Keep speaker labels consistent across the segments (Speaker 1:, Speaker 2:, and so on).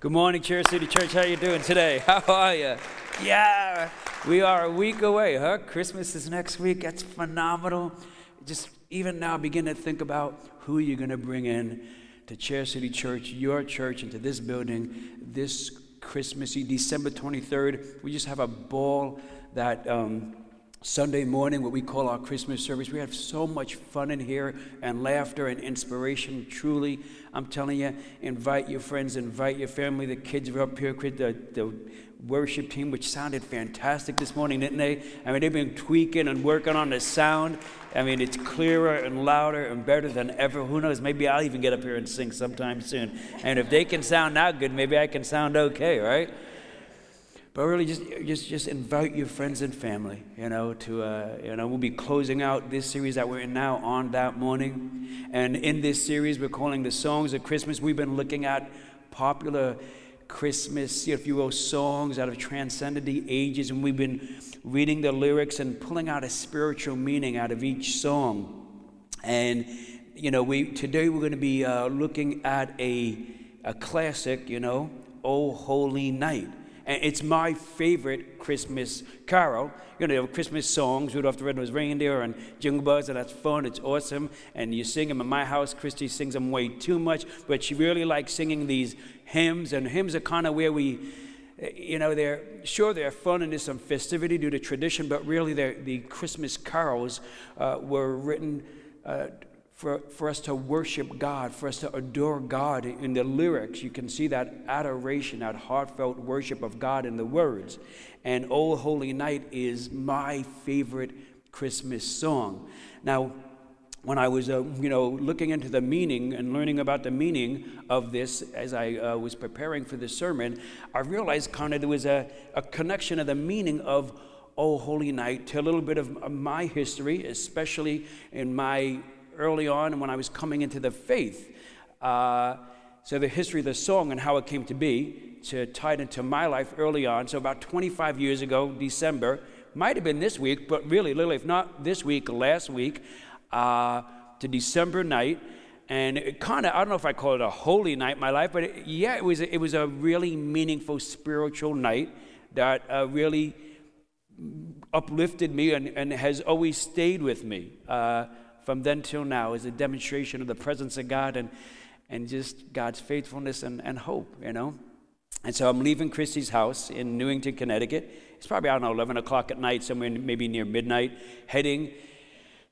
Speaker 1: Good morning, Cherry City Church. How you doing today? How are you? Yeah, we are a week away, huh? Christmas is next week. That's phenomenal. Just even now, begin to think about who you're going to bring in to Cherry City Church, your church, into this building this Christmassy December 23rd. We just have a ball that. Um, Sunday morning, what we call our Christmas service. We have so much fun in here and laughter and inspiration. Truly, I'm telling you, invite your friends, invite your family. The kids are up here, the, the worship team, which sounded fantastic this morning, didn't they? I mean, they've been tweaking and working on the sound. I mean, it's clearer and louder and better than ever. Who knows? Maybe I'll even get up here and sing sometime soon. And if they can sound that good, maybe I can sound okay, right? But really, just just just invite your friends and family. You know, to uh, you know, we'll be closing out this series that we're in now on that morning, and in this series we're calling the songs of Christmas. We've been looking at popular Christmas, if you will, songs that have transcended the ages, and we've been reading the lyrics and pulling out a spiritual meaning out of each song. And you know, we today we're going to be uh, looking at a a classic. You know, "Oh Holy Night." And it's my favorite Christmas carol. You know, Christmas songs, Rudolph the Red-Nosed Reindeer and Jingle Bells, and that's fun. It's awesome. And you sing them in my house. Christy sings them way too much, but she really likes singing these hymns. And hymns are kind of where we, you know, they're sure they're fun and there's some festivity due to tradition, but really the Christmas carols uh, were written uh, for, for us to worship God, for us to adore God in the lyrics. You can see that adoration, that heartfelt worship of God in the words. And "O Holy Night is my favorite Christmas song. Now, when I was, uh, you know, looking into the meaning and learning about the meaning of this as I uh, was preparing for this sermon, I realized kind of there was a, a connection of the meaning of "O Holy Night" to a little bit of my history, especially in my early on when I was coming into the faith. Uh, so, the history of the song and how it came to be, to tie it into my life early on. So, about 25 years ago, December, might have been this week, but really, literally, if not this week, last week, uh, to December night. And it kind of, I don't know if I call it a holy night in my life, but it, yeah, it was, it was a really meaningful spiritual night that uh, really uplifted me and, and has always stayed with me. Uh, from then till now is a demonstration of the presence of God and, and just God's faithfulness and, and hope, you know. And so I'm leaving Christy's house in Newington, Connecticut. It's probably, I don't know, 11 o'clock at night, somewhere maybe near midnight, heading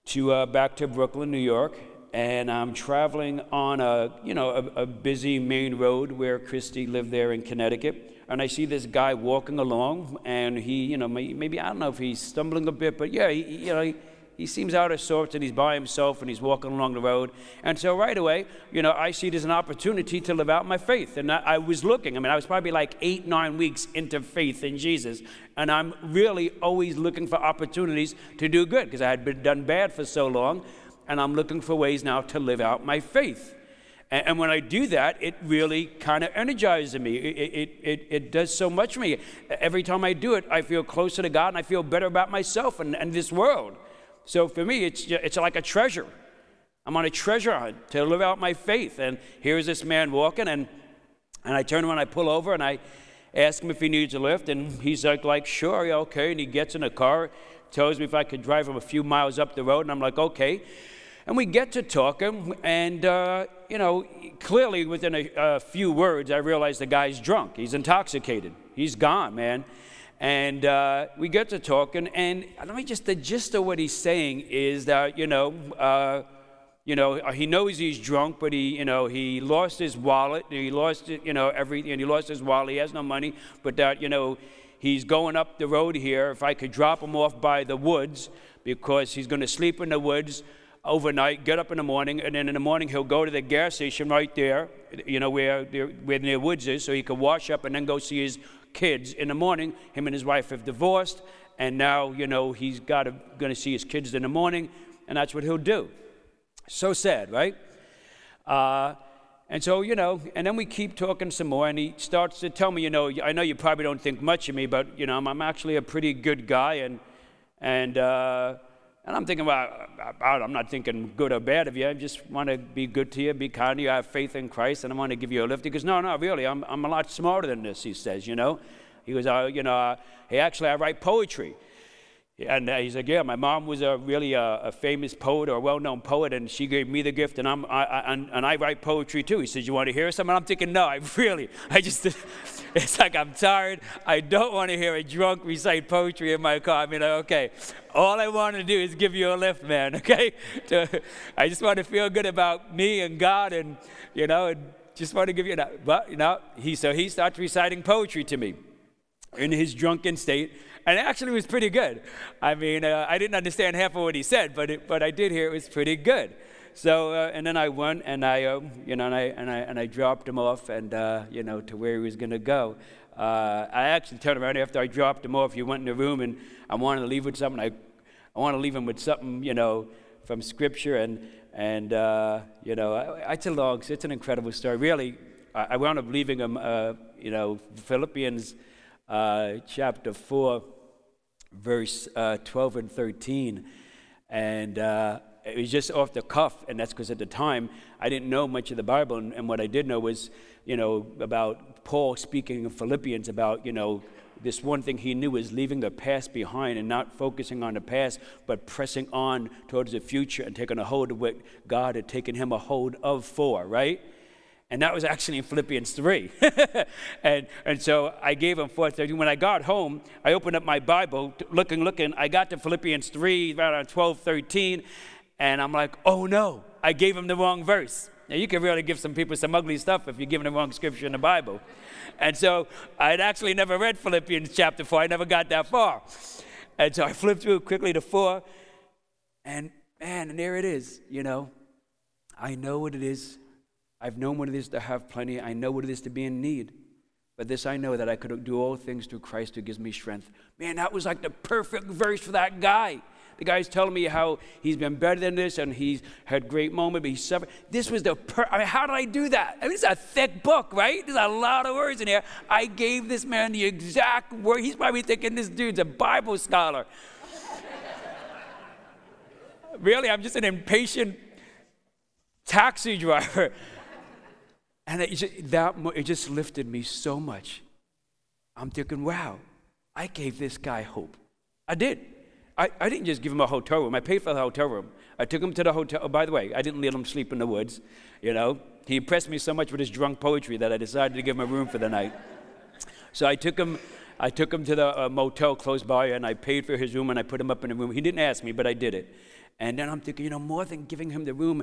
Speaker 1: to uh, back to Brooklyn, New York. And I'm traveling on a, you know, a, a busy main road where Christy lived there in Connecticut. And I see this guy walking along, and he, you know, maybe, I don't know if he's stumbling a bit, but yeah, he, you know, he seems out of sorts and he's by himself and he's walking along the road. And so right away, you know, I see it as an opportunity to live out my faith. And I, I was looking, I mean, I was probably like eight, nine weeks into faith in Jesus. And I'm really always looking for opportunities to do good because I had been done bad for so long. And I'm looking for ways now to live out my faith. And, and when I do that, it really kind of energizes me. It, it, it, it, does so much for me. Every time I do it, I feel closer to God and I feel better about myself and, and this world. So for me, it's, it's like a treasure. I'm on a treasure hunt to live out my faith. And here's this man walking, and, and I turn around, I pull over, and I ask him if he needs a lift. And he's like, like sure, yeah, okay. And he gets in a car, tells me if I could drive him a few miles up the road. And I'm like, okay. And we get to talking, and, uh, you know, clearly within a, a few words, I realize the guy's drunk. He's intoxicated. He's gone, man. And uh, we get to talking, and let me just, the gist of what he's saying is that, you know, uh, you know, he knows he's drunk, but he, you know, he lost his wallet, he lost, you know, everything, and he lost his wallet, he has no money, but that, you know, he's going up the road here. If I could drop him off by the woods, because he's going to sleep in the woods overnight, get up in the morning, and then in the morning he'll go to the gas station right there, you know, where, where near woods is, so he can wash up and then go see his kids in the morning. Him and his wife have divorced, and now, you know, he's got going to see his kids in the morning, and that's what he'll do. So sad, right? Uh, and so, you know, and then we keep talking some more, and he starts to tell me, you know, I know you probably don't think much of me, but, you know, I'm, I'm actually a pretty good guy, and, and, uh, And I'm thinking, well, I'm not thinking good or bad of you. I just want to be good to you, be kind to you. I have faith in Christ, and I want to give you a lift. He goes, no, no, really, I'm, I'm a lot smarter than this, he says, you know. He goes, uh, you know, uh, hey, actually, I write poetry. And uh, he's like, yeah, my mom was a really a, a famous poet or a well-known poet, and she gave me the gift, and I'm I, I, and, and I write poetry too. He says, you want to hear something? I'm thinking, no, I really, I just, it's like I'm tired. I don't want to hear a drunk recite poetry in my car. I mean, okay, all I want to do is give you a lift, man. Okay, I just want to feel good about me and God, and you know, and just want to give you that. But you know, he so he starts reciting poetry to me in his drunken state and it actually was pretty good. I mean, uh, I didn't understand half of what he said, but it, but I did hear it was pretty good. So uh, and then I went and I uh, you know and I and I and I dropped him off and uh, you know to where he was going to go. Uh, I actually turned around after I dropped him off. He went in the room and I wanted to leave with something. I I want to leave him with something you know from Scripture and and uh, you know it's a long it's an incredible story. Really, I, I wound up leaving him you know Philippians chapter four verse uh, 12 and 13. And uh, it was just off the cuff, and that's because at the time I didn't know much of the Bible, and, and, what I did know was, you know, about Paul speaking in Philippians about, you know, this one thing he knew was leaving the past behind and not focusing on the past, but pressing on towards the future and taking a hold of what God had taken him a hold of for, right? And that was actually in Philippians 3. and, and so I gave him 430. When I got home, I opened up my Bible, looking, looking. I got to Philippians 3, around 12, 13. And I'm like, oh no, I gave him the wrong verse. Now, you can really give some people some ugly stuff if you're giving the wrong scripture in the Bible. And so I'd actually never read Philippians chapter 4. I never got that far. And so I flipped through quickly to 4. And man, and there it is, you know. I know what it is I've known what it is to have plenty. I know what it is to be in need. But this I know that I could do all things through Christ who gives me strength. Man, that was like the perfect verse for that guy. The guy's telling me how he's been better than this and he's had great moment, but he's suffered. This was the per- I mean, how did I do that? I mean, it's a thick book, right? There's a lot of words in here. I gave this man the exact word. He's probably thinking this dude's a Bible scholar. really, I'm just an impatient taxi driver. And it just, that, it just lifted me so much. I'm thinking, wow, I gave this guy hope. I did. I, I didn't just give him a hotel room. I paid for the hotel room. I took him to the hotel. Oh, by the way, I didn't let him sleep in the woods. You know, he impressed me so much with his drunk poetry that I decided to give him a room for the night. So I took him. I took him to the uh, motel close by, and I paid for his room, and I put him up in a room. He didn't ask me, but I did it. And then I'm thinking, you know, more than giving him the room,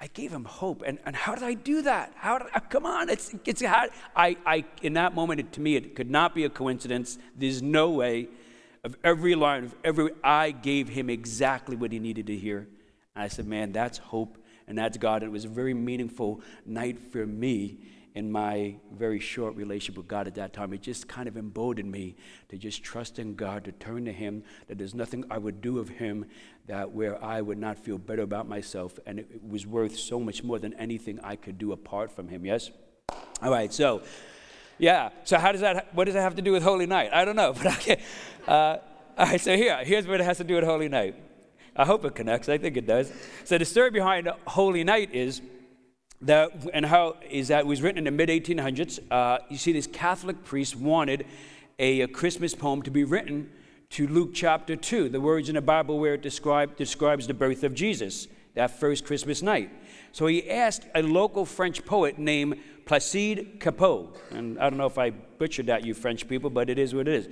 Speaker 1: I gave him hope. And, and how did I do that? How did I, come on, it's, it's how, I, I, in that moment, it, to me, it could not be a coincidence. There's no way of every line, of every, I gave him exactly what he needed to hear. And I said, man, that's hope and that's God. And it was a very meaningful night for me in my very short relationship with God at that time. It just kind of emboldened me to just trust in God, to turn to Him, that there's nothing I would do of Him that where I would not feel better about myself. And it was worth so much more than anything I could do apart from Him. Yes? All right, so. Yeah. So how does that? What does that have to do with Holy Night? I don't know, but okay. Uh, all right. So here, here's what it has to do with Holy Night. I hope it connects. I think it does. So the story behind Holy Night is that, and how is that it was written in the mid 1800s. Uh, you see, this Catholic priest wanted a, a, Christmas poem to be written to Luke chapter 2, the words in the Bible where it describe, describes the birth of Jesus, that first Christmas night. So he asked a local French poet named Placide Cappeau, And I don't know if I butchered that, you French people, but it is what it is.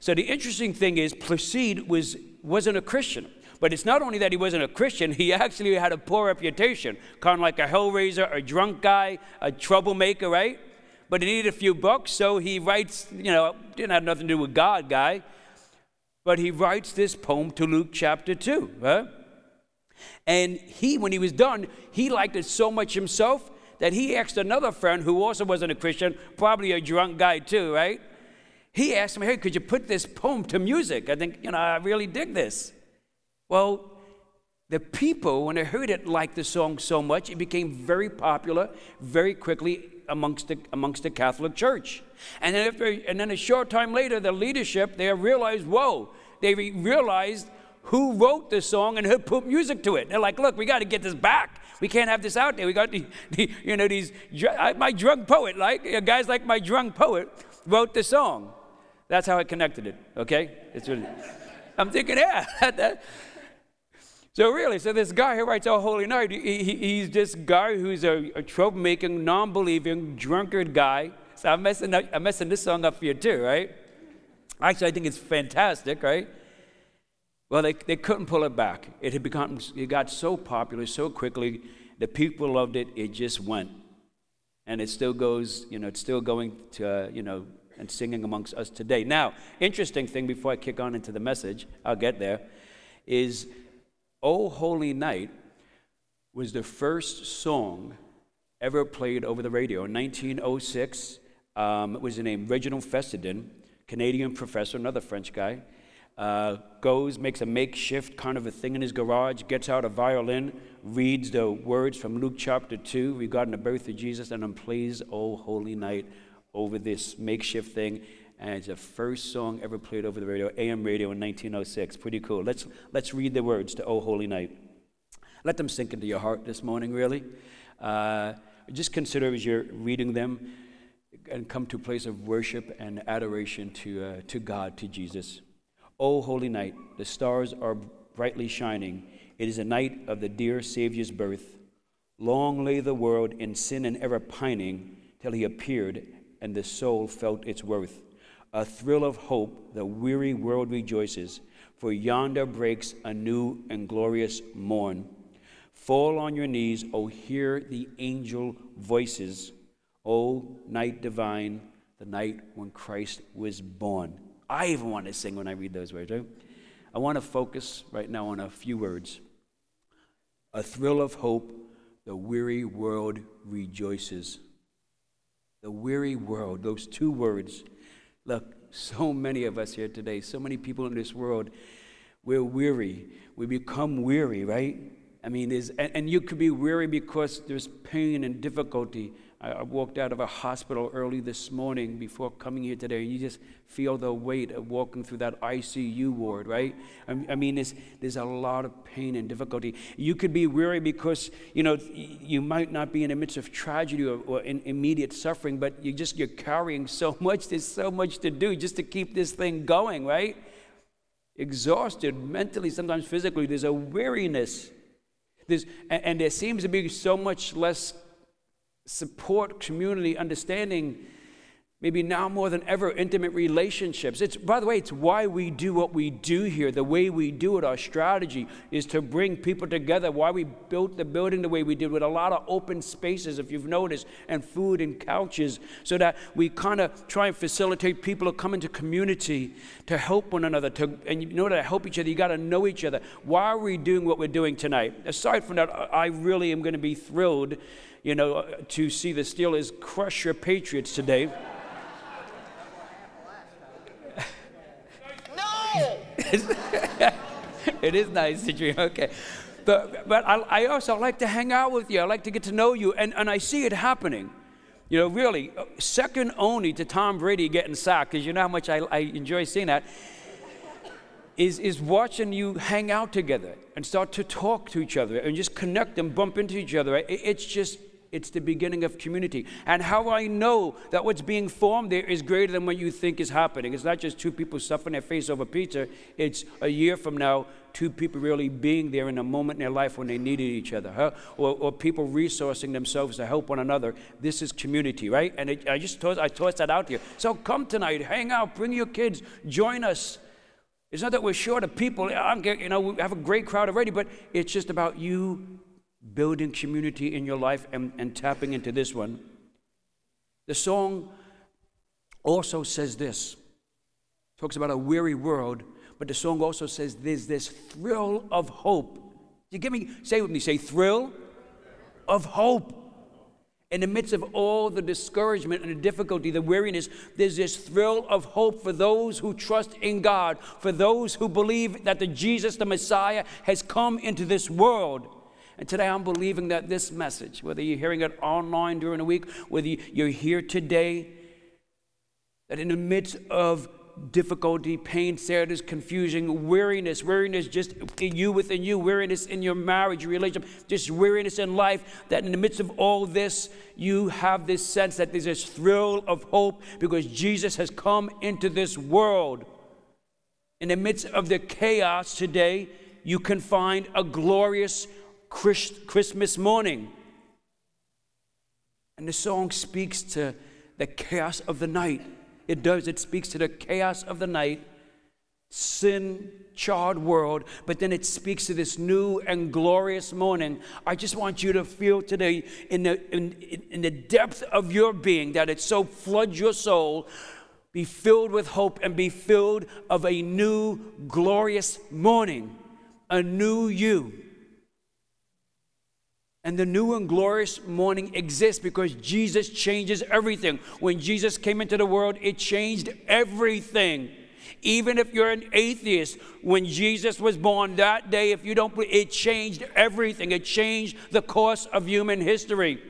Speaker 1: So the interesting thing is, Placide was, wasn't a Christian. But it's not only that he wasn't a Christian, he actually had a poor reputation, kind of like a hellraiser, a drunk guy, a troublemaker, right? But he needed a few bucks, so he writes, you know, didn't have nothing to do with God, guy. But he writes this poem to Luke chapter 2, right? And he, when he was done, he liked it so much himself that he asked another friend who also wasn't a Christian, probably a drunk guy too, right? He asked him, hey, could you put this poem to music? I think, you know, I really dig this. Well, the people, when they heard it, liked the song so much, it became very popular very quickly amongst the, amongst the Catholic Church. And then, after, and then a short time later, the leadership there realized, whoa, they realized who wrote the song and who put music to it. They're like, look, we got to get this back. We can't have this out there. We got the, the you know, these, my drunk poet, like, uh, guys like my drunk poet wrote the song. That's how I connected it, okay? It's really, I'm thinking, yeah. That, so really, so this guy who writes "Oh Holy Night," he, he, he's this guy who's a, a trope-making, non-believing, drunkard guy. So I'm messing, up, I'm messing this song up for you too, right? Actually, I think it's fantastic, right? Well, they, they couldn't pull it back. It had become, it got so popular so quickly, the people loved it, it just went. And it still goes, you know, it's still going to, uh, you know, and singing amongst us today. Now, interesting thing before I kick on into the message, I'll get there, is Oh Holy Night was the first song ever played over the radio. In 1906, um, it was named Reginald Fessenden, Canadian professor, another French guy uh, goes, makes a makeshift kind of a thing in his garage, gets out a violin, reads the words from Luke chapter 2 regarding the birth of Jesus, and then plays Oh Holy Night over this makeshift thing. And it's the first song ever played over the radio, AM radio in 1906. Pretty cool. Let's, let's read the words to Oh Holy Night. Let them sink into your heart this morning, really. Uh, just consider as you're reading them and come to a place of worship and adoration to, uh, to God, to Jesus. O holy night, the stars are brightly shining. It is a night of the dear Savior's birth. Long lay the world in sin and ever pining till he appeared and the soul felt its worth. A thrill of hope, the weary world rejoices, for yonder breaks a new and glorious morn. Fall on your knees, O hear the angel voices. O night divine, the night when Christ was born. I even want to sing when I read those words. Right? I want to focus right now on a few words. A thrill of hope, the weary world rejoices. The weary world, those two words. Look, so many of us here today, so many people in this world, we're weary. We become weary, right? I mean, and, and you could be weary because there's pain and difficulty. I walked out of a hospital early this morning before coming here today, you just feel the weight of walking through that ICU ward, right? I mean, there's, there's a lot of pain and difficulty. You could be weary because, you know, you might not be in the midst of tragedy or, or immediate suffering, but you just, you're carrying so much. There's so much to do just to keep this thing going, right? Exhausted mentally, sometimes physically. There's a weariness. There's, and there seems to be so much less support, community, understanding, maybe now more than ever, intimate relationships. It's, by the way, it's why we do what we do here. The way we do it, our strategy is to bring people together. Why we built the building the way we did with a lot of open spaces, if you've noticed, and food and couches, so that we kind of try and facilitate people to come into community to help one another. To, and you know to help each other, you got to know each other. Why are we doing what we're doing tonight? Aside from that, I really am going to be thrilled you know, uh, to see the Steelers crush your Patriots today.
Speaker 2: No!
Speaker 1: it is nice to dream. Okay. But, but I, I, also like to hang out with you. I like to get to know you. And, and I see it happening. You know, really, uh, second only to Tom Brady getting sacked, because you know how much I, I enjoy seeing that, is, is watching you hang out together and start to talk to each other and just connect and bump into each other. It, it's just, it's the beginning of community. And how I know that what's being formed there is greater than what you think is happening. It's not just two people stuffing their face over pizza, it's a year from now, two people really being there in a moment in their life when they needed each other, huh? or, or people resourcing themselves to help one another. This is community, right? And it, I just I tossed that out here. So come tonight, hang out, bring your kids, join us. It's not that we're short of people. I'm, you know, we have a great crowd already, but it's just about you building community in your life and, and tapping into this one. The song also says this talks about a weary world, but the song also says there's this thrill of hope. You give me, say with me, say thrill of hope. In the midst of all the discouragement and the difficulty, the weariness, there's this thrill of hope for those who trust in God, for those who believe that the Jesus, the Messiah, has come into this world. And today I'm believing that this message, whether you're hearing it online during the week, whether you're here today, that in the midst of difficulty, pain, sadness, confusion, weariness, weariness just in you within you, weariness in your marriage, your relationship, just weariness in life, that in the midst of all this, you have this sense that there's this thrill of hope because Jesus has come into this world. In the midst of the chaos today, you can find a glorious Christmas morning. And the song speaks to the chaos of the night. It does, it speaks to the chaos of the night, sin charred world, but then it speaks to this new and glorious morning. I just want you to feel today in the, in, in the depth of your being that it so floods your soul. Be filled with hope and be filled of a new glorious morning, a new you. And the new and glorious morning exists because Jesus changes everything. When Jesus came into the world, it changed everything. Even if you're an atheist, when Jesus was born that day, if you don't, it changed everything. It changed the course of human history.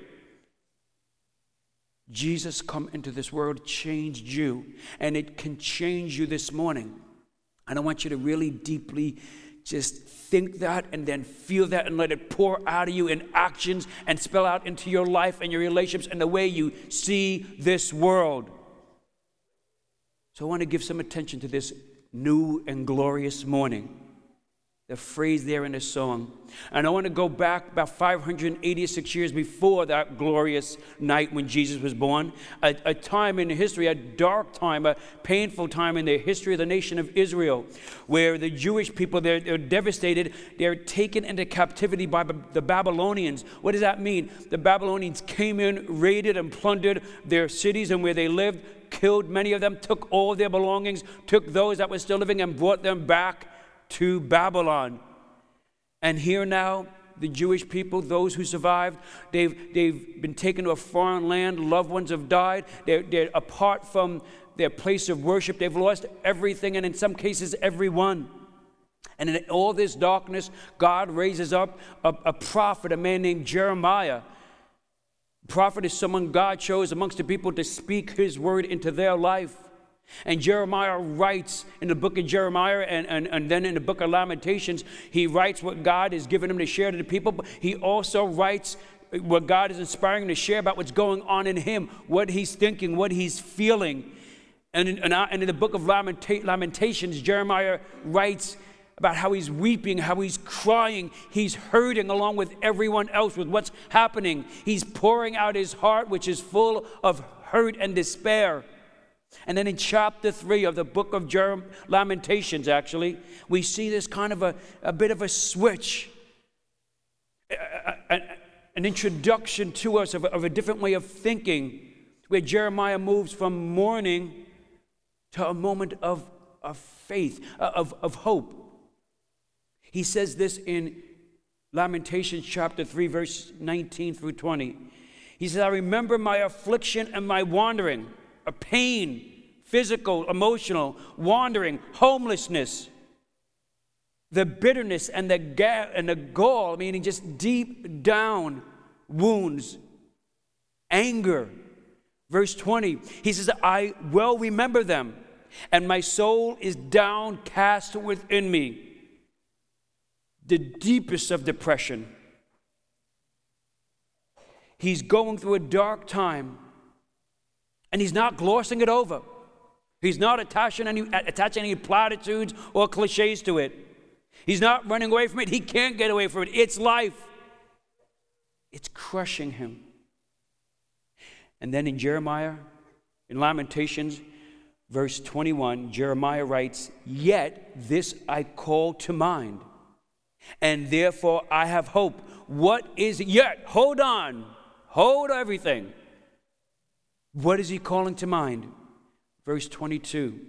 Speaker 1: Jesus come into this world changed you, and it can change you this morning. And I want you to really deeply just think that and then feel that and let it pour out of you in actions and spell out into your life and your relationships and the way you see this world. So I want to give some attention to this new and glorious morning the phrase there in the song. And I want to go back about 586 years before that glorious night when Jesus was born, a, a, time in history, a dark time, a painful time in the history of the nation of Israel, where the Jewish people, they're, they're devastated. They're taken into captivity by the Babylonians. What does that mean? The Babylonians came in, raided, and plundered their cities and where they lived, killed many of them, took all their belongings, took those that were still living, and brought them back to Babylon. And here now, the Jewish people, those who survived, they've, they've been taken to a foreign land, loved ones have died, they're, they're apart from their place of worship, they've lost everything, and in some cases, everyone. And in all this darkness, God raises up a, a prophet, a man named Jeremiah. prophet is someone God chose amongst the people to speak his word into their life. And Jeremiah writes in the book of Jeremiah and, and, and then in the book of Lamentations, he writes what God has given him to share to the people, but he also writes what God is inspiring him to share about what's going on in him, what he's thinking, what he's feeling. And in, and in the book of Lamenta- Lamentations, Jeremiah writes about how he's weeping, how he's crying, he's hurting along with everyone else with what's happening. He's pouring out his heart, which is full of hurt and despair. And then in chapter 3 of the book of Jerem- Lamentations, actually, we see this kind of a, a bit of a switch, a, a, an introduction to us of, of a different way of thinking, where Jeremiah moves from mourning to a moment of, of faith, uh, of, of hope. He says this in Lamentations chapter 3, verse 19 through 20. He says, I remember my affliction and my wandering pain, physical, emotional, wandering, homelessness, the bitterness and the, and the gall, meaning just deep down wounds, anger. Verse 20, he says, I well remember them, and my soul is downcast within me. The deepest of depression. He's going through a dark time. And he's not glossing it over. He's not attaching any, attaching any platitudes or cliches to it. He's not running away from it. He can't get away from it. It's life. It's crushing him. And then in Jeremiah, in Lamentations, verse 21, Jeremiah writes, Yet this I call to mind, and therefore I have hope. What is yet? Hold on. Hold everything. What is he calling to mind? Verse 22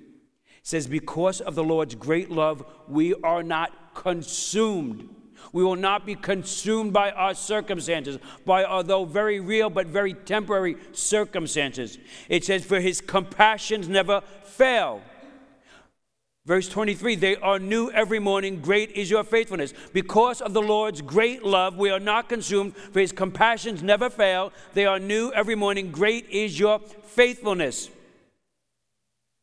Speaker 1: says, Because of the Lord's great love, we are not consumed. We will not be consumed by our circumstances, by although very real but very temporary circumstances. It says, For his compassions never fail. Verse 23 They are new every morning. Great is your faithfulness. Because of the Lord's great love, we are not consumed, for his compassions never fail. They are new every morning. Great is your faithfulness.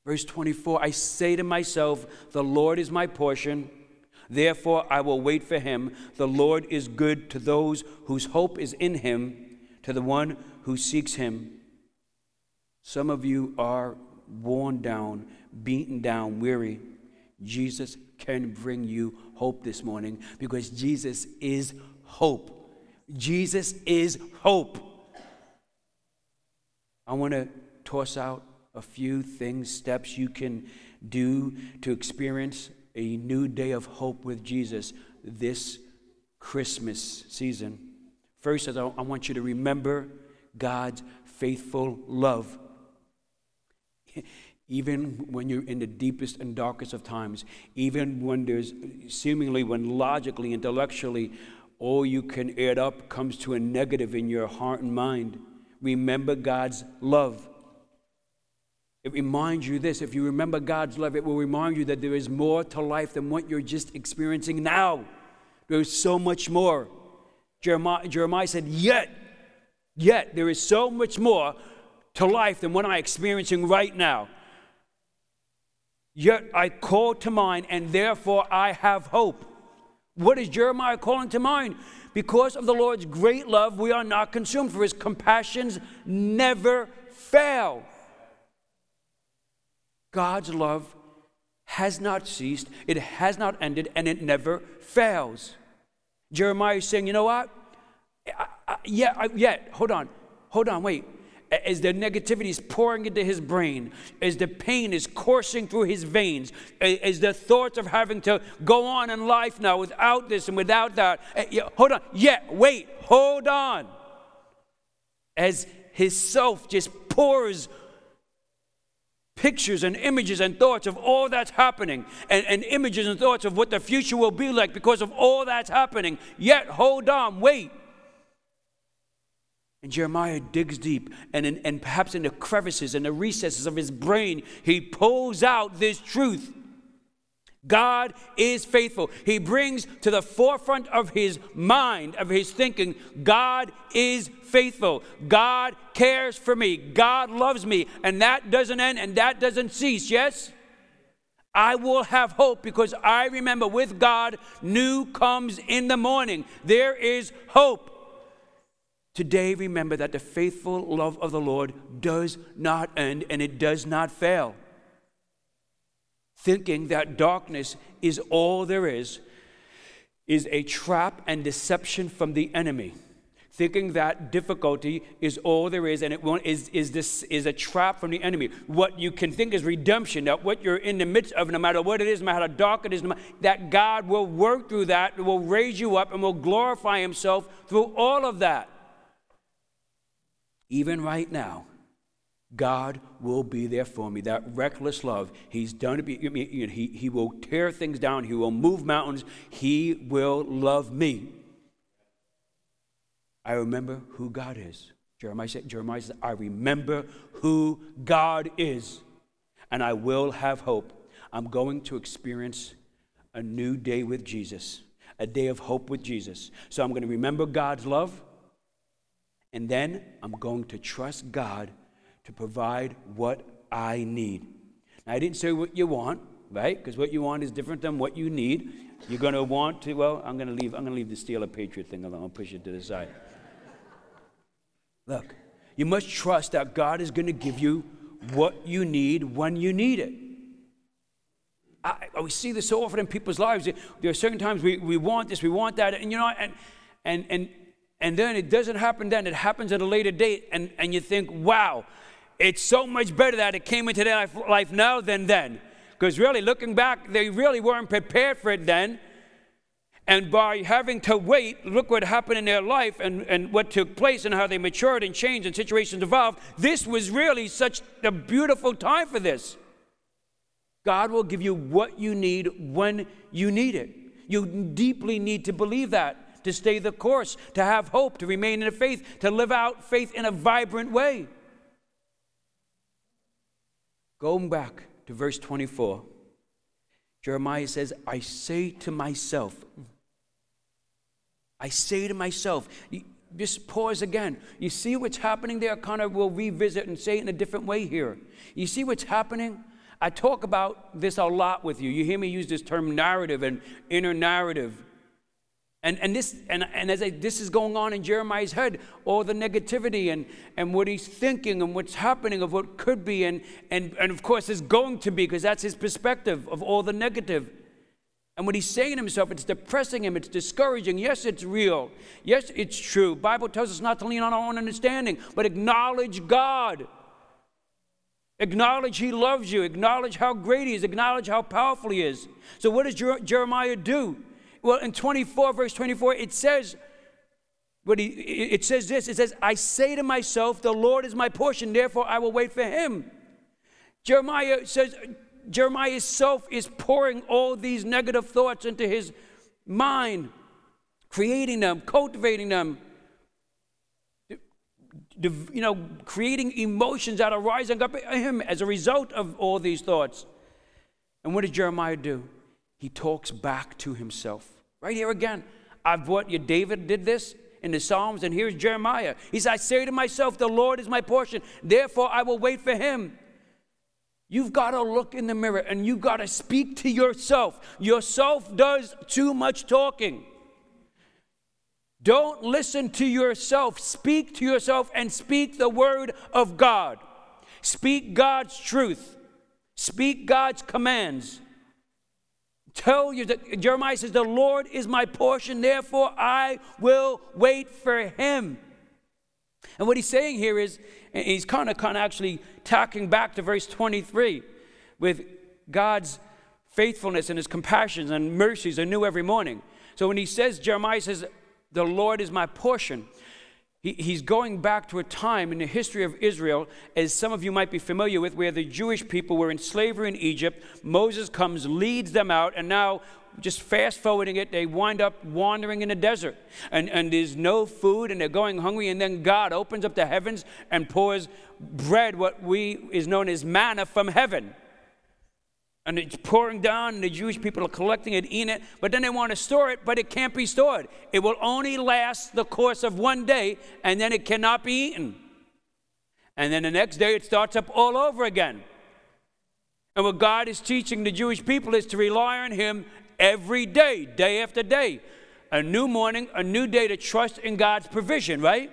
Speaker 1: Verse 24 I say to myself, The Lord is my portion. Therefore, I will wait for him. The Lord is good to those whose hope is in him, to the one who seeks him. Some of you are worn down, beaten down, weary. Jesus can bring you hope this morning because Jesus is hope. Jesus is hope. I want to toss out a few things, steps you can do to experience a new day of hope with Jesus this Christmas season. First, I want you to remember God's faithful love. Even when you're in the deepest and darkest of times, even when there's seemingly, when logically, intellectually, all you can add up comes to a negative in your heart and mind, remember God's love. It reminds you this if you remember God's love, it will remind you that there is more to life than what you're just experiencing now. There's so much more. Jeremiah, Jeremiah said, Yet, yet, there is so much more to life than what I'm experiencing right now. Yet I call to mind, and therefore I have hope. What is Jeremiah calling to mind? Because of the Lord's great love, we are not consumed, for his compassions never fail. God's love has not ceased, it has not ended, and it never fails. Jeremiah is saying, you know what? I, I, yeah, I, yeah, hold on, hold on, wait. As the negativity is pouring into his brain, as the pain is coursing through his veins, as the thoughts of having to go on in life now without this and without that, hold on, yeah, wait, hold on. As his self just pours pictures and images and thoughts of all that's happening, and, and images and thoughts of what the future will be like because of all that's happening. Yet, hold on, wait. And Jeremiah digs deep, and, in, and perhaps in the crevices and the recesses of his brain, he pulls out this truth. God is faithful. He brings to the forefront of his mind, of his thinking, God is faithful. God cares for me. God loves me. And that doesn't end and that doesn't cease, yes? I will have hope because I remember with God, new comes in the morning. There is hope. Today, remember that the faithful love of the Lord does not end and it does not fail thinking that darkness is all there is, is a trap and deception from the enemy. Thinking that difficulty is all there is, and it won't, is, is, this, is a trap from the enemy. What you can think is redemption, that what you're in the midst of, no matter what it is, no matter how dark it is, that God will work through that, will raise you up, and will glorify Himself through all of that. Even right now, God will be there for me. That reckless love, He's done it. He, he will tear things down. He will move mountains. He will love me. I remember who God is. Jeremiah said, Jeremiah said, I remember who God is, and I will have hope. I'm going to experience a new day with Jesus, a day of hope with Jesus. So I'm going to remember God's love, and then I'm going to trust God to provide what I need. Now, I didn't say what you want, right? Because what you want is different than what you need. You're going to want to, well, I'm going to leave, I'm going to leave the Steeler Patriot thing alone. I'll push it to the side. Look, you must trust that God is going to give you what you need when you need it. I, I, we see this so often in people's lives. There are certain times we, we want this, we want that, and you know, and and and and then it doesn't happen then, it happens at a later date, and, and you think, wow, it's so much better that it came into their life, life now than then. Because really, looking back, they really weren't prepared for it then. And by having to wait, look what happened in their life and, and what took place and how they matured and changed and situations evolved. This was really such a beautiful time for this. God will give you what you need when you need it. You deeply need to believe that, to stay the course, to have hope, to remain in faith, to live out faith in a vibrant way. Going back to verse 24, Jeremiah says, I say to myself, I say to myself, just pause again. You see what's happening there? Kind of will revisit and say it in a different way here. You see what's happening? I talk about this a lot with you. You hear me use this term narrative and inner narrative. And, and, this, and, and as I, this is going on in Jeremiah's head, all the negativity and, and what he's thinking and what's happening of what could be, and, and, and of course is going to be, because that's his perspective of all the negative. And what he's saying to himself, it's depressing him, it's discouraging. Yes, it's real. Yes, it's true. Bible tells us not to lean on our own understanding, but acknowledge God. Acknowledge he loves you. Acknowledge how great he is. Acknowledge how powerful he is. So what does Jeremiah do? Well, in 24, verse 24, it says, but he, it says this it says, I say to myself, the Lord is my portion, therefore I will wait for him. Jeremiah says, Jeremiah's self is pouring all these negative thoughts into his mind, creating them, cultivating them, you know, creating emotions that are rising up in him as a result of all these thoughts. And what does Jeremiah do? He talks back to himself. Right here again. I've brought you, David did this in the Psalms, and here's Jeremiah. He said, I say to myself, The Lord is my portion, therefore I will wait for him. You've got to look in the mirror and you've got to speak to yourself. Yourself does too much talking. Don't listen to yourself. Speak to yourself and speak the word of God. Speak God's truth. Speak God's commands tell you that Jeremiah says, The Lord is my portion, therefore I will wait for him. And what he's saying here is, he's kind of kind of actually tacking back to verse 23 with God's faithfulness and his compassions and mercies are new every morning. So when he says, Jeremiah says, The Lord is my portion, he's going back to a time in the history of Israel, as some of you might be familiar with, where the Jewish people were in slavery in Egypt. Moses comes, leads them out, and now, just fast forwarding it, they wind up wandering in the desert. And, and there's no food, and they're going hungry, and then God opens up the heavens and pours bread, what we is known as manna from heaven and it's pouring down, and the Jewish people are collecting it, eating it, but then they want to store it, but it can't be stored. It will only last the course of one day, and then it cannot be eaten. And then the next day it starts up all over again. And what God is teaching the Jewish people is to rely on Him every day, day after day. A new morning, a new day to trust in God's provision, right?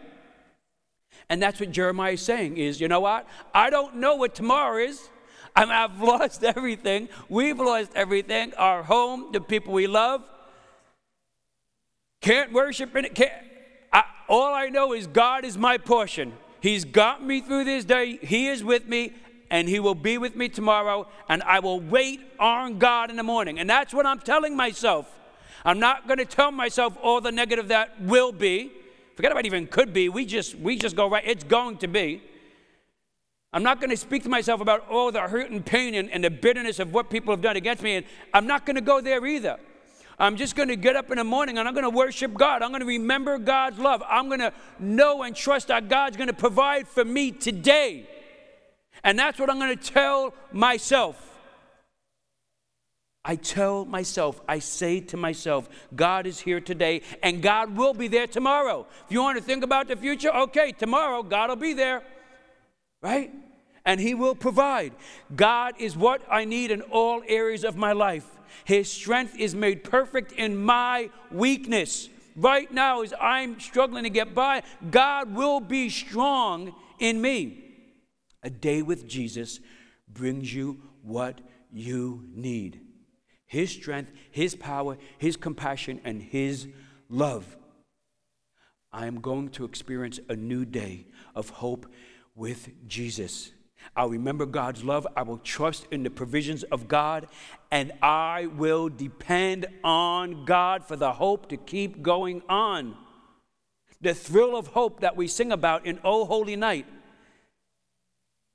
Speaker 1: And that's what Jeremiah is saying is, you know what? I don't know what tomorrow is. I mean, I've lost everything. We've lost everything our home, the people we love. Can't worship in it. Can't, I, all I know is God is my portion. He's got me through this day. He is with me, and He will be with me tomorrow. And I will wait on God in the morning. And that's what I'm telling myself. I'm not going to tell myself all the negative that will be. Forget about even could be. We just we just go right. It's going to be. I'm not going to speak to myself about all the hurt and pain and, and the bitterness of what people have done against me. And I'm not going to go there either. I'm just going to get up in the morning and I'm going to worship God. I'm going to remember God's love. I'm going to know and trust that God's going to provide for me today. And that's what I'm going to tell myself. I tell myself, I say to myself, God is here today and God will be there tomorrow. If you want to think about the future, okay, tomorrow God will be there right? And He will provide. God is what I need in all areas of my life. His strength is made perfect in my weakness. Right now, as I'm struggling to get by, God will be strong in me. A day with Jesus brings you what you need His strength, His power, His compassion, and His love. I am going to experience a new day of hope with Jesus. I'll remember God's love. I will trust in the provisions of God, and I will depend on God for the hope to keep going on. The thrill of hope that we sing about in O Holy Night.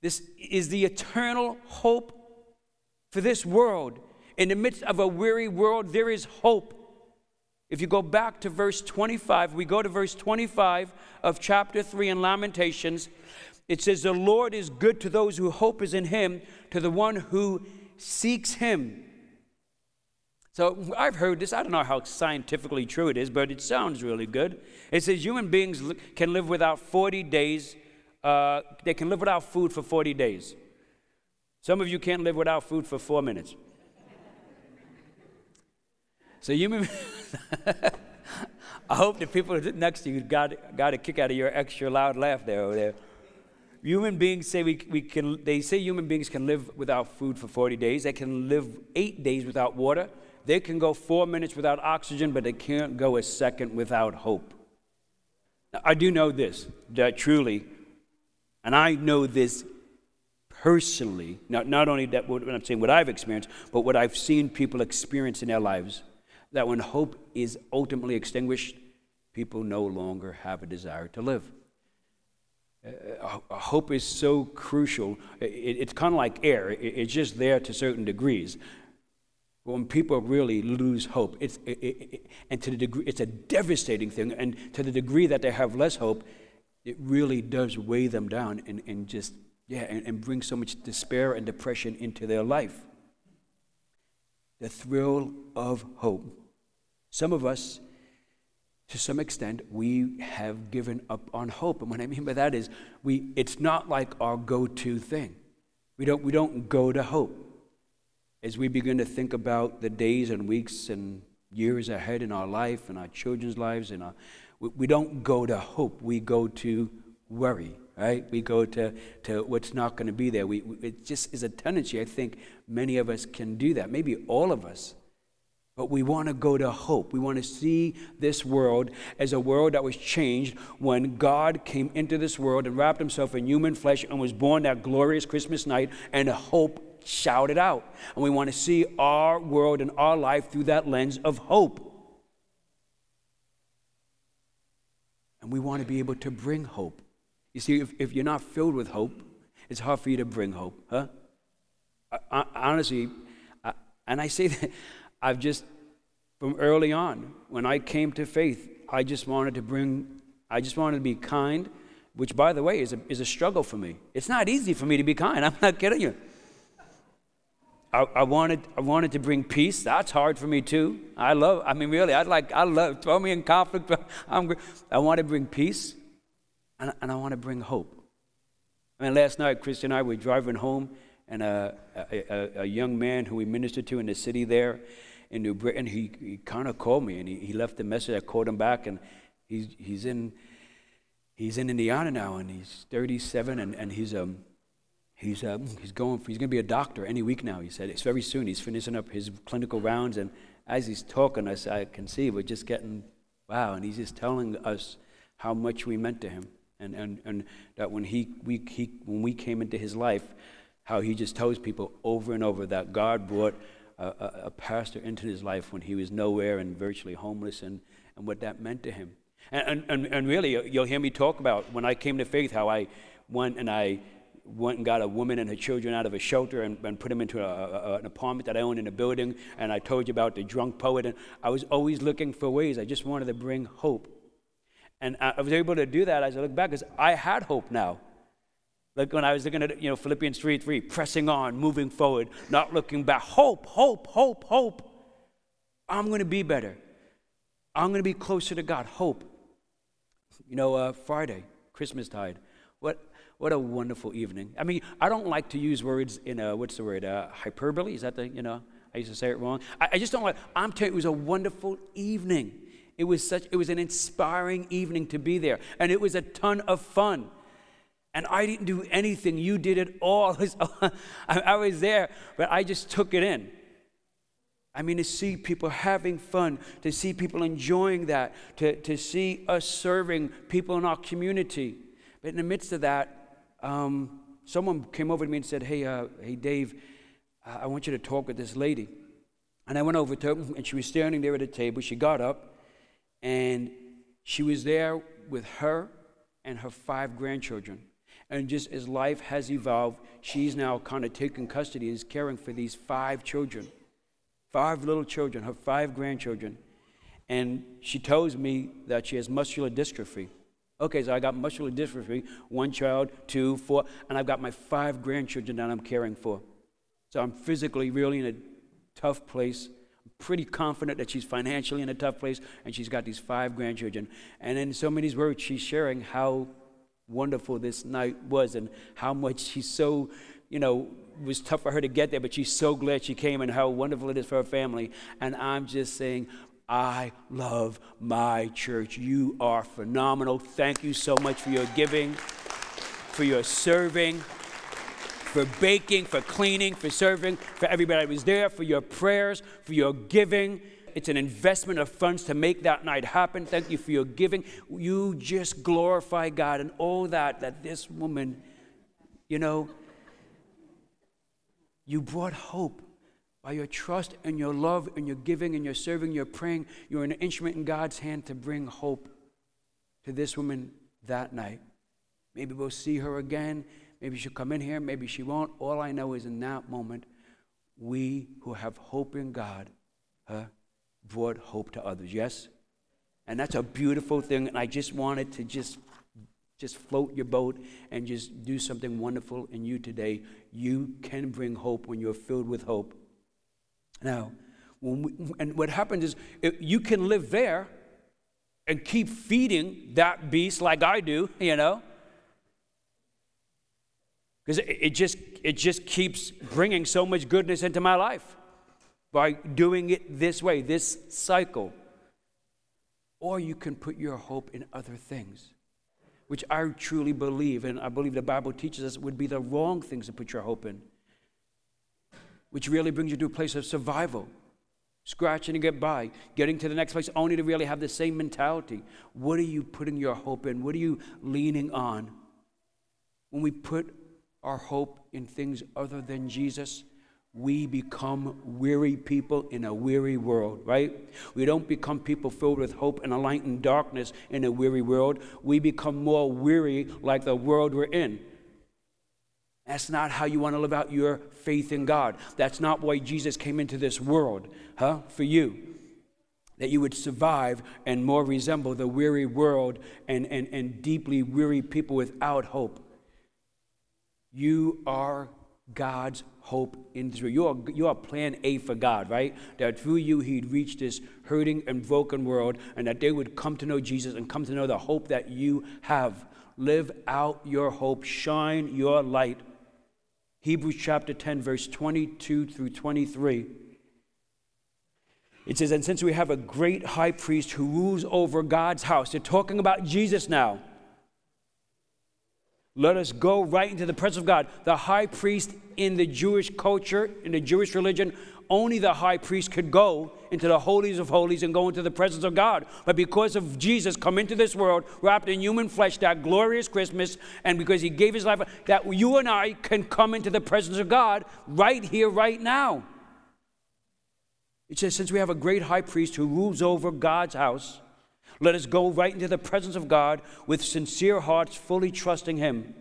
Speaker 1: This is the eternal hope for this world. In the midst of a weary world, there is hope. If you go back to verse 25, we go to verse 25 of chapter 3 in Lamentations. It says, The Lord is good to those who hope is in him, to the one who seeks him. So I've heard this. I don't know how scientifically true it is, but it sounds really good. It says human beings can live without 40 days, uh, they can live without food for 40 days. Some of you can't live without food for four minutes. So you, I hope the people next to you got, got a kick out of your extra loud laugh there over there. Human beings say we, we can, they say human beings can live without food for 40 days. They can live eight days without water. They can go four minutes without oxygen, but they can't go a second without hope. Now, I do know this, that truly, and I know this personally, not, not only that what I'm saying what I've experienced, but what I've seen people experience in their lives, that when hope is ultimately extinguished, people no longer have a desire to live. Uh, hope is so crucial. It, it's kind of like air, it, it's just there to certain degrees when people really lose hope. It's, it, it, and to the degree, it's a devastating thing. And to the degree that they have less hope, it really does weigh them down and, and just, yeah, and, and bring so much despair and depression into their life. The thrill of hope. Some of us, to some extent, we have given up on hope. And what I mean by that is, we, it's not like our go to thing. We don't, we don't go to hope. As we begin to think about the days and weeks and years ahead in our life and our children's lives and our, we, we don't go to hope. We go to worry right? We go to, to what's not going to be there. We, it just is a tendency i think many of us can do that. Maybe all of us but we want to go to hope. We want to see this world as a world that was changed when God came into this world and wrapped himself in human flesh and was born that glorious Christmas night, and hope shouted out. And we want to see our world and our life through that lens of hope. And we want to be able to bring hope. You see, if, if you're not filled with hope, it's hard for you to bring hope, huh? I, I, honestly, I, and I say that I've just, from early on, when I came to faith, I just wanted to bring, I just wanted to be kind, which, by the way, is a, is a struggle for me. It's not easy for me to be kind. I'm not kidding you. I, I, wanted, I wanted to bring peace. That's hard for me too. I love, I mean, really, I'd like, I love, throw me in conflict. I'm, I want to bring peace and, and I want to bring hope. I mean, last night, Christy and I were driving home, and a, a, a, young man who we ministered to in the city there in New Britain, he, he kind of called me and he, he left a message. I called him back, and he's, he's, in, he's in Indiana now, and he's 37, and, and he's, um, He's, uh, he's going he's going to be a doctor any week now, he said. It's very soon. He's finishing up his clinical rounds. And as he's talking, us, I can see we're just getting, wow. And he's just telling us how much we meant to him. And, and, and that when, he, we, he, when we came into his life, how he just tells people over and over that God brought a, a, pastor into his life when he was nowhere and virtually homeless and, and what that meant to him. And, and, and really, you'll hear me talk about when I came to faith, how I went and I went and got a woman and her children out of a shelter and, and put them into a, a, an apartment that I owned in a building. And I told you about the drunk poet. And I was always looking for ways. I just wanted to bring hope. And I was able to do that as I look back because I had hope now. Like when I was looking at, you know, Philippians 3 3, pressing on, moving forward, not looking back. Hope, hope, hope, hope. I'm going to be better. I'm going to be closer to God. Hope. You know, uh, Friday, Christmas tide. What what a wonderful evening. I mean, I don't like to use words in a, what's the word, uh, hyperbole? Is that the, you know, I used to say it wrong. I, I just don't like, I'm telling you, it was a wonderful evening. It was such, it was an inspiring evening to be there. And it was a ton of fun. And I didn't do anything. You did it all. I was there, but I just took it in. I mean, to see people having fun, to see people enjoying that, to, to see us serving people in our community. But in the midst of that, um, someone came over to me and said, Hey, uh, hey Dave, I want you to talk with this lady. And I went over to her, and she was standing there at a table. She got up, and she was there with her and her five grandchildren. And just as life has evolved, she's now kind of taken custody and is caring for these five children, five little children, her five grandchildren. And she tells me that she has muscular dystrophy. Okay, so I got muscular dystrophy, one child, two, four, and I've got my five grandchildren that I'm caring for. So I'm physically really in a tough place. I'm pretty confident that she's financially in a tough place, and she's got these five grandchildren. And in so many words, she's sharing how wonderful this night was and how much she's so you know, was tough for her to get there, but she's so glad she came and how wonderful it is for her family. And I'm just saying, I love my church. You are phenomenal. Thank you so much for your giving, for your serving, for baking, for cleaning, for serving, for everybody that was there, for your prayers, for your giving. It's an investment of funds to make that night happen. Thank you for your giving. You just glorify God and all that, that this woman, you know, you brought hope by your trust and your love and your giving and your serving, your praying, you're an instrument in God's hand to bring hope to this woman that night. Maybe we'll see her again. Maybe she'll come in here. Maybe she won't. All I know is in that moment, we who have hope in God huh, brought hope to others. Yes? And that's a beautiful thing. And I just wanted to just just float your boat and just do something wonderful in you today. You can bring hope when you're filled with hope. Now, we, and what happens is you can live there and keep feeding that beast like I do, you know, because it, it just it just keeps bringing so much goodness into my life by doing it this way, this cycle. Or you can put your hope in other things, which I truly believe, and I believe the Bible teaches us would be the wrong things to put your hope in which really brings you to a place of survival, scratching to get by, getting to the next place only to really have the same mentality. What are you putting your hope in? What are you leaning on? When we put our hope in things other than Jesus, we become weary people in a weary world, right? We don't become people filled with hope and a light in darkness in a weary world. We become more weary like the world we're in. That's not how you want to live out your faith in God. That's not why Jesus came into this world, huh? For you. That you would survive and more resemble the weary world and, and, and deeply weary people without hope. You are God's hope in world. You are, you are plan A for God, right? That through you he'd reach this hurting and broken world and that they would come to know Jesus and come to know the hope that you have. Live out your hope, shine your light Hebrews chapter 10, verse 22 through 23. It says, And since we have a great high priest who rules over God's house, they're talking about Jesus now. Let us go right into the presence of God. The high priest in the Jewish culture, in the Jewish religion, only the high priest could go into the holies of holies and go into the presence of God. But because of Jesus come into this world, wrapped in human flesh, that glorious Christmas, and because he gave his life, that you and I can come into the presence of God right here, right now. It says, since we have a great high priest who rules over God's house, let us go right into the presence of God with sincere hearts, fully trusting him.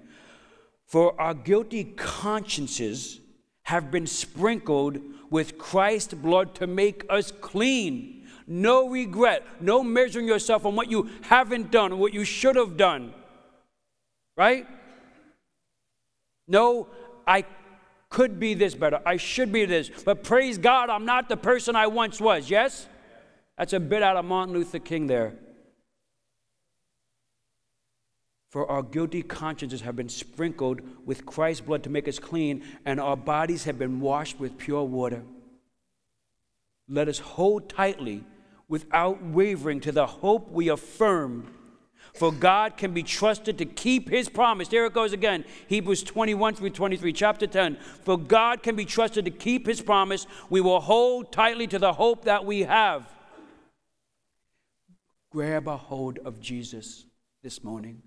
Speaker 1: For our guilty consciences have been sprinkled with Christ's blood to make us clean. No regret, no measuring yourself on what you haven't done or what you should have done. Right? No, I could be this better. I should be this. But praise God, I'm not the person I once was. Yes? That's a bit out of Martin Luther King there. For our guilty consciences have been sprinkled with Christ's blood to make us clean, and our bodies have been washed with pure water. Let us hold tightly, without wavering, to the hope we affirm. For God can be trusted to keep his promise. There it goes again. Hebrews 21 through 23, chapter 10. For God can be trusted to keep his promise. We will hold tightly to the hope that we have. Grab a hold of Jesus this morning.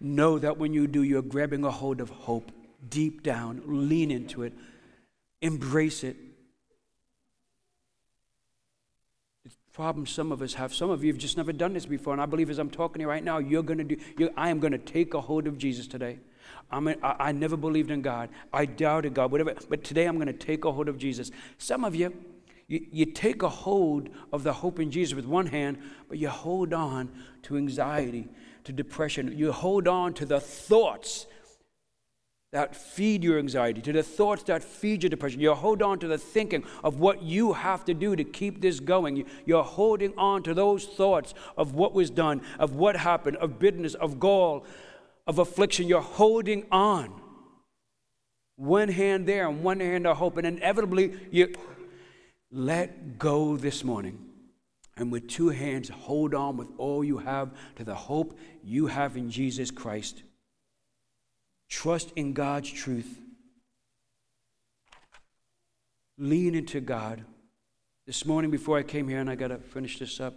Speaker 1: Know that when you do, you're grabbing a hold of hope deep down. Lean into it, embrace it. The problem some of us have, some of you have just never done this before, and I believe as I'm talking to you right now, you're going to do, I am going to take a hold of Jesus today. I'm a, I, I never believed in God. I doubted God, whatever. But today I'm going to take a hold of Jesus. Some of you, you, you take a hold of the hope in Jesus with one hand, but you hold on to anxiety to depression. You hold on to the thoughts that feed your anxiety, to the thoughts that feed your depression. You hold on to the thinking of what you have to do to keep this going. You're holding on to those thoughts of what was done, of what happened, of bitterness, of gall, of affliction. You're holding on. One hand there and one hand of hope. And inevitably, you let go this morning. And with two hands, hold on with all you have to the hope you have in Jesus Christ. Trust in God's truth. Lean into God. This morning, before I came here, and I got to finish this up,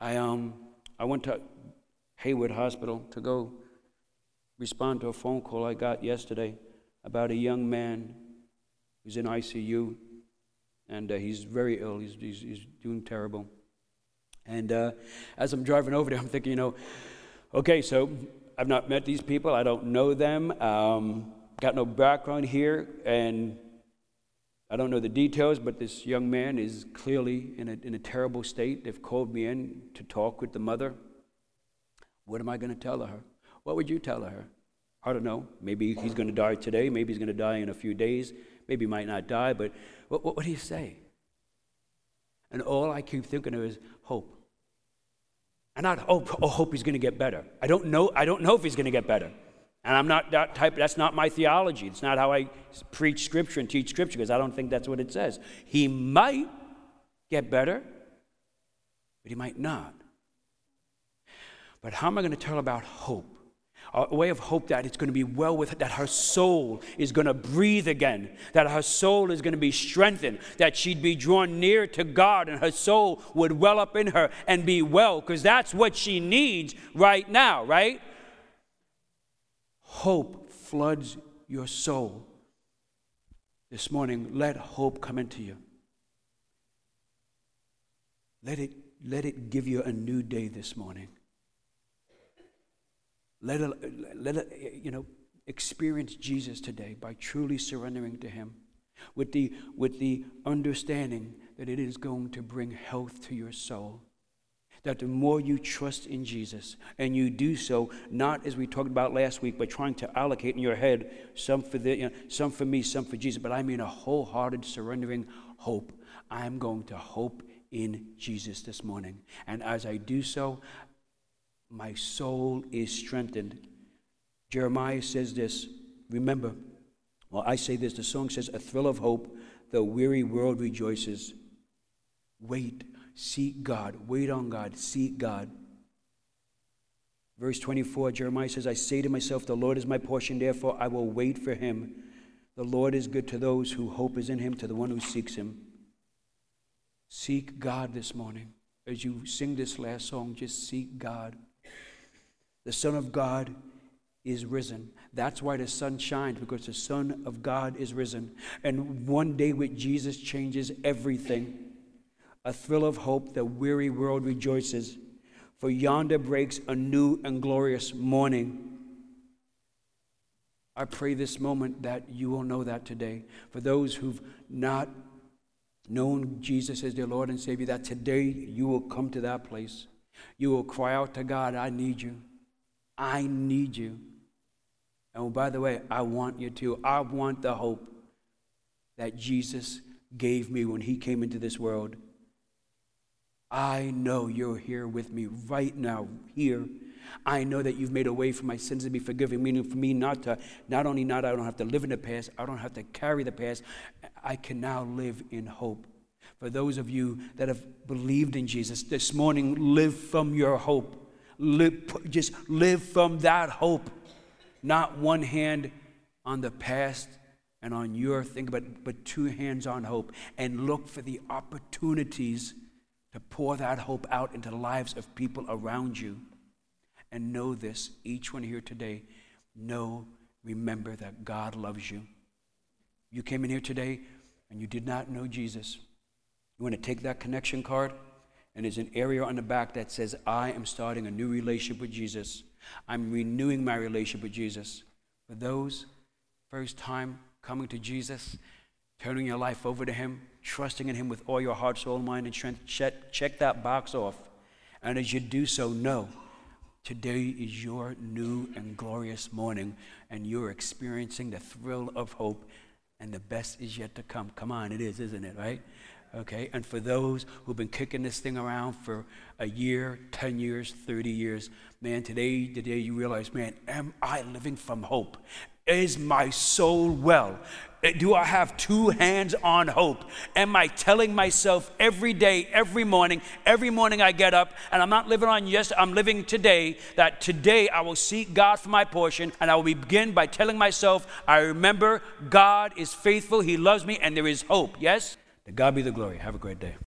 Speaker 1: I, um, I went to Hayward Hospital to go respond to a phone call I got yesterday about a young man who's in ICU, and uh, he's very ill. He's, he's, he's doing terrible. And uh, as I'm driving over there, I'm thinking, you know, okay, so I've not met these people. I don't know them. Um, got no background here, and I don't know the details, but this young man is clearly in a, in a terrible state. They've called me in to talk with the mother. What am I going to tell her? What would you tell her? I don't know. Maybe he's going to die today. Maybe he's going to die in a few days. Maybe he might not die, but what, what, what do you say? And all I keep thinking of is hope. And not hope, oh, hope he's going to get better. I don't know, I don't know if he's going to get better. And I'm not that type, that's not my theology. It's not how I preach scripture and teach scripture because I don't think that's what it says. He might get better, but he might not. But how am I going to tell about hope? A way of hope that it's going to be well with that her soul is going to breathe again, that her soul is going to be strengthened, that she'd be drawn near to God and her soul would well up in her and be well, because that's what she needs right now, right? hope floods your soul. This morning, let hope come into you. Let it, let it give you a new day this morning. Let it, let it, you know, experience Jesus today by truly surrendering to Him with the, with the understanding that it is going to bring health to your soul that the more you trust in Jesus, and you do so not as we talked about last week, but trying to allocate in your head some for the, you know, some for me, some for Jesus, but I mean a wholehearted surrendering hope. I'm going to hope in Jesus this morning, and as I do so, my soul is strengthened. Jeremiah says this. Remember, well, I say this. The song says, "A thrill of hope, the weary world rejoices." Wait Seek God. Wait on God. Seek God. Verse 24, Jeremiah says, I say to myself, The Lord is my portion, therefore I will wait for him. The Lord is good to those who hope is in him, to the one who seeks him. Seek God this morning. As you sing this last song, just seek God. The Son of God is risen. That's why the sun shines, because the Son of God is risen. And one day with Jesus changes everything a thrill of hope, the weary world rejoices. For yonder breaks a new and glorious morning. I pray this moment that you will know that today. For those who've not known Jesus as their Lord and Savior, that today you will come to that place. You will cry out to God, I need you. I need you. And oh, by the way, I want you to. I want the hope that Jesus gave me when he came into this world. I know you're here with me right now, here. I know that you've made a way for my sins to be forgiven, meaning for me not to, not only not, I don't have to live in the past, I don't have to carry the past. I can now live in hope. For those of you that have believed in Jesus this morning, live from your hope. Just live from that hope. Not one hand on the past and on your thing, but, but two hands on hope. And look for the opportunities to pour that hope out into the lives of people around you. And know this, each one here today, know, remember that God loves you. You came in here today and you did not know Jesus. You want to take that connection card, and there's an area on the back that says, I am starting a new relationship with Jesus. I'm renewing my relationship with Jesus. For those first time coming to Jesus, turning your life over to Him, trusting in Him with all your heart, soul, mind, and strength. Check, check that box off. And as you do so, know today is your new and glorious morning, and you're experiencing the thrill of hope, and the best is yet to come. Come on, it is, isn't it, right? Okay, and for those who've been kicking this thing around for a year, 10 years, 30 years, man, today, today you realize, man, am I living from hope? Is my soul well? Eh, do I have two hands on hope? Am I telling myself every day, every morning, every morning I get up, and I'm not living on yesterday, I'm living today, that today I will seek God for my portion, and I will begin by telling myself, I remember God is faithful, He loves me, and there is hope. Yes? God be the glory. Have a great day.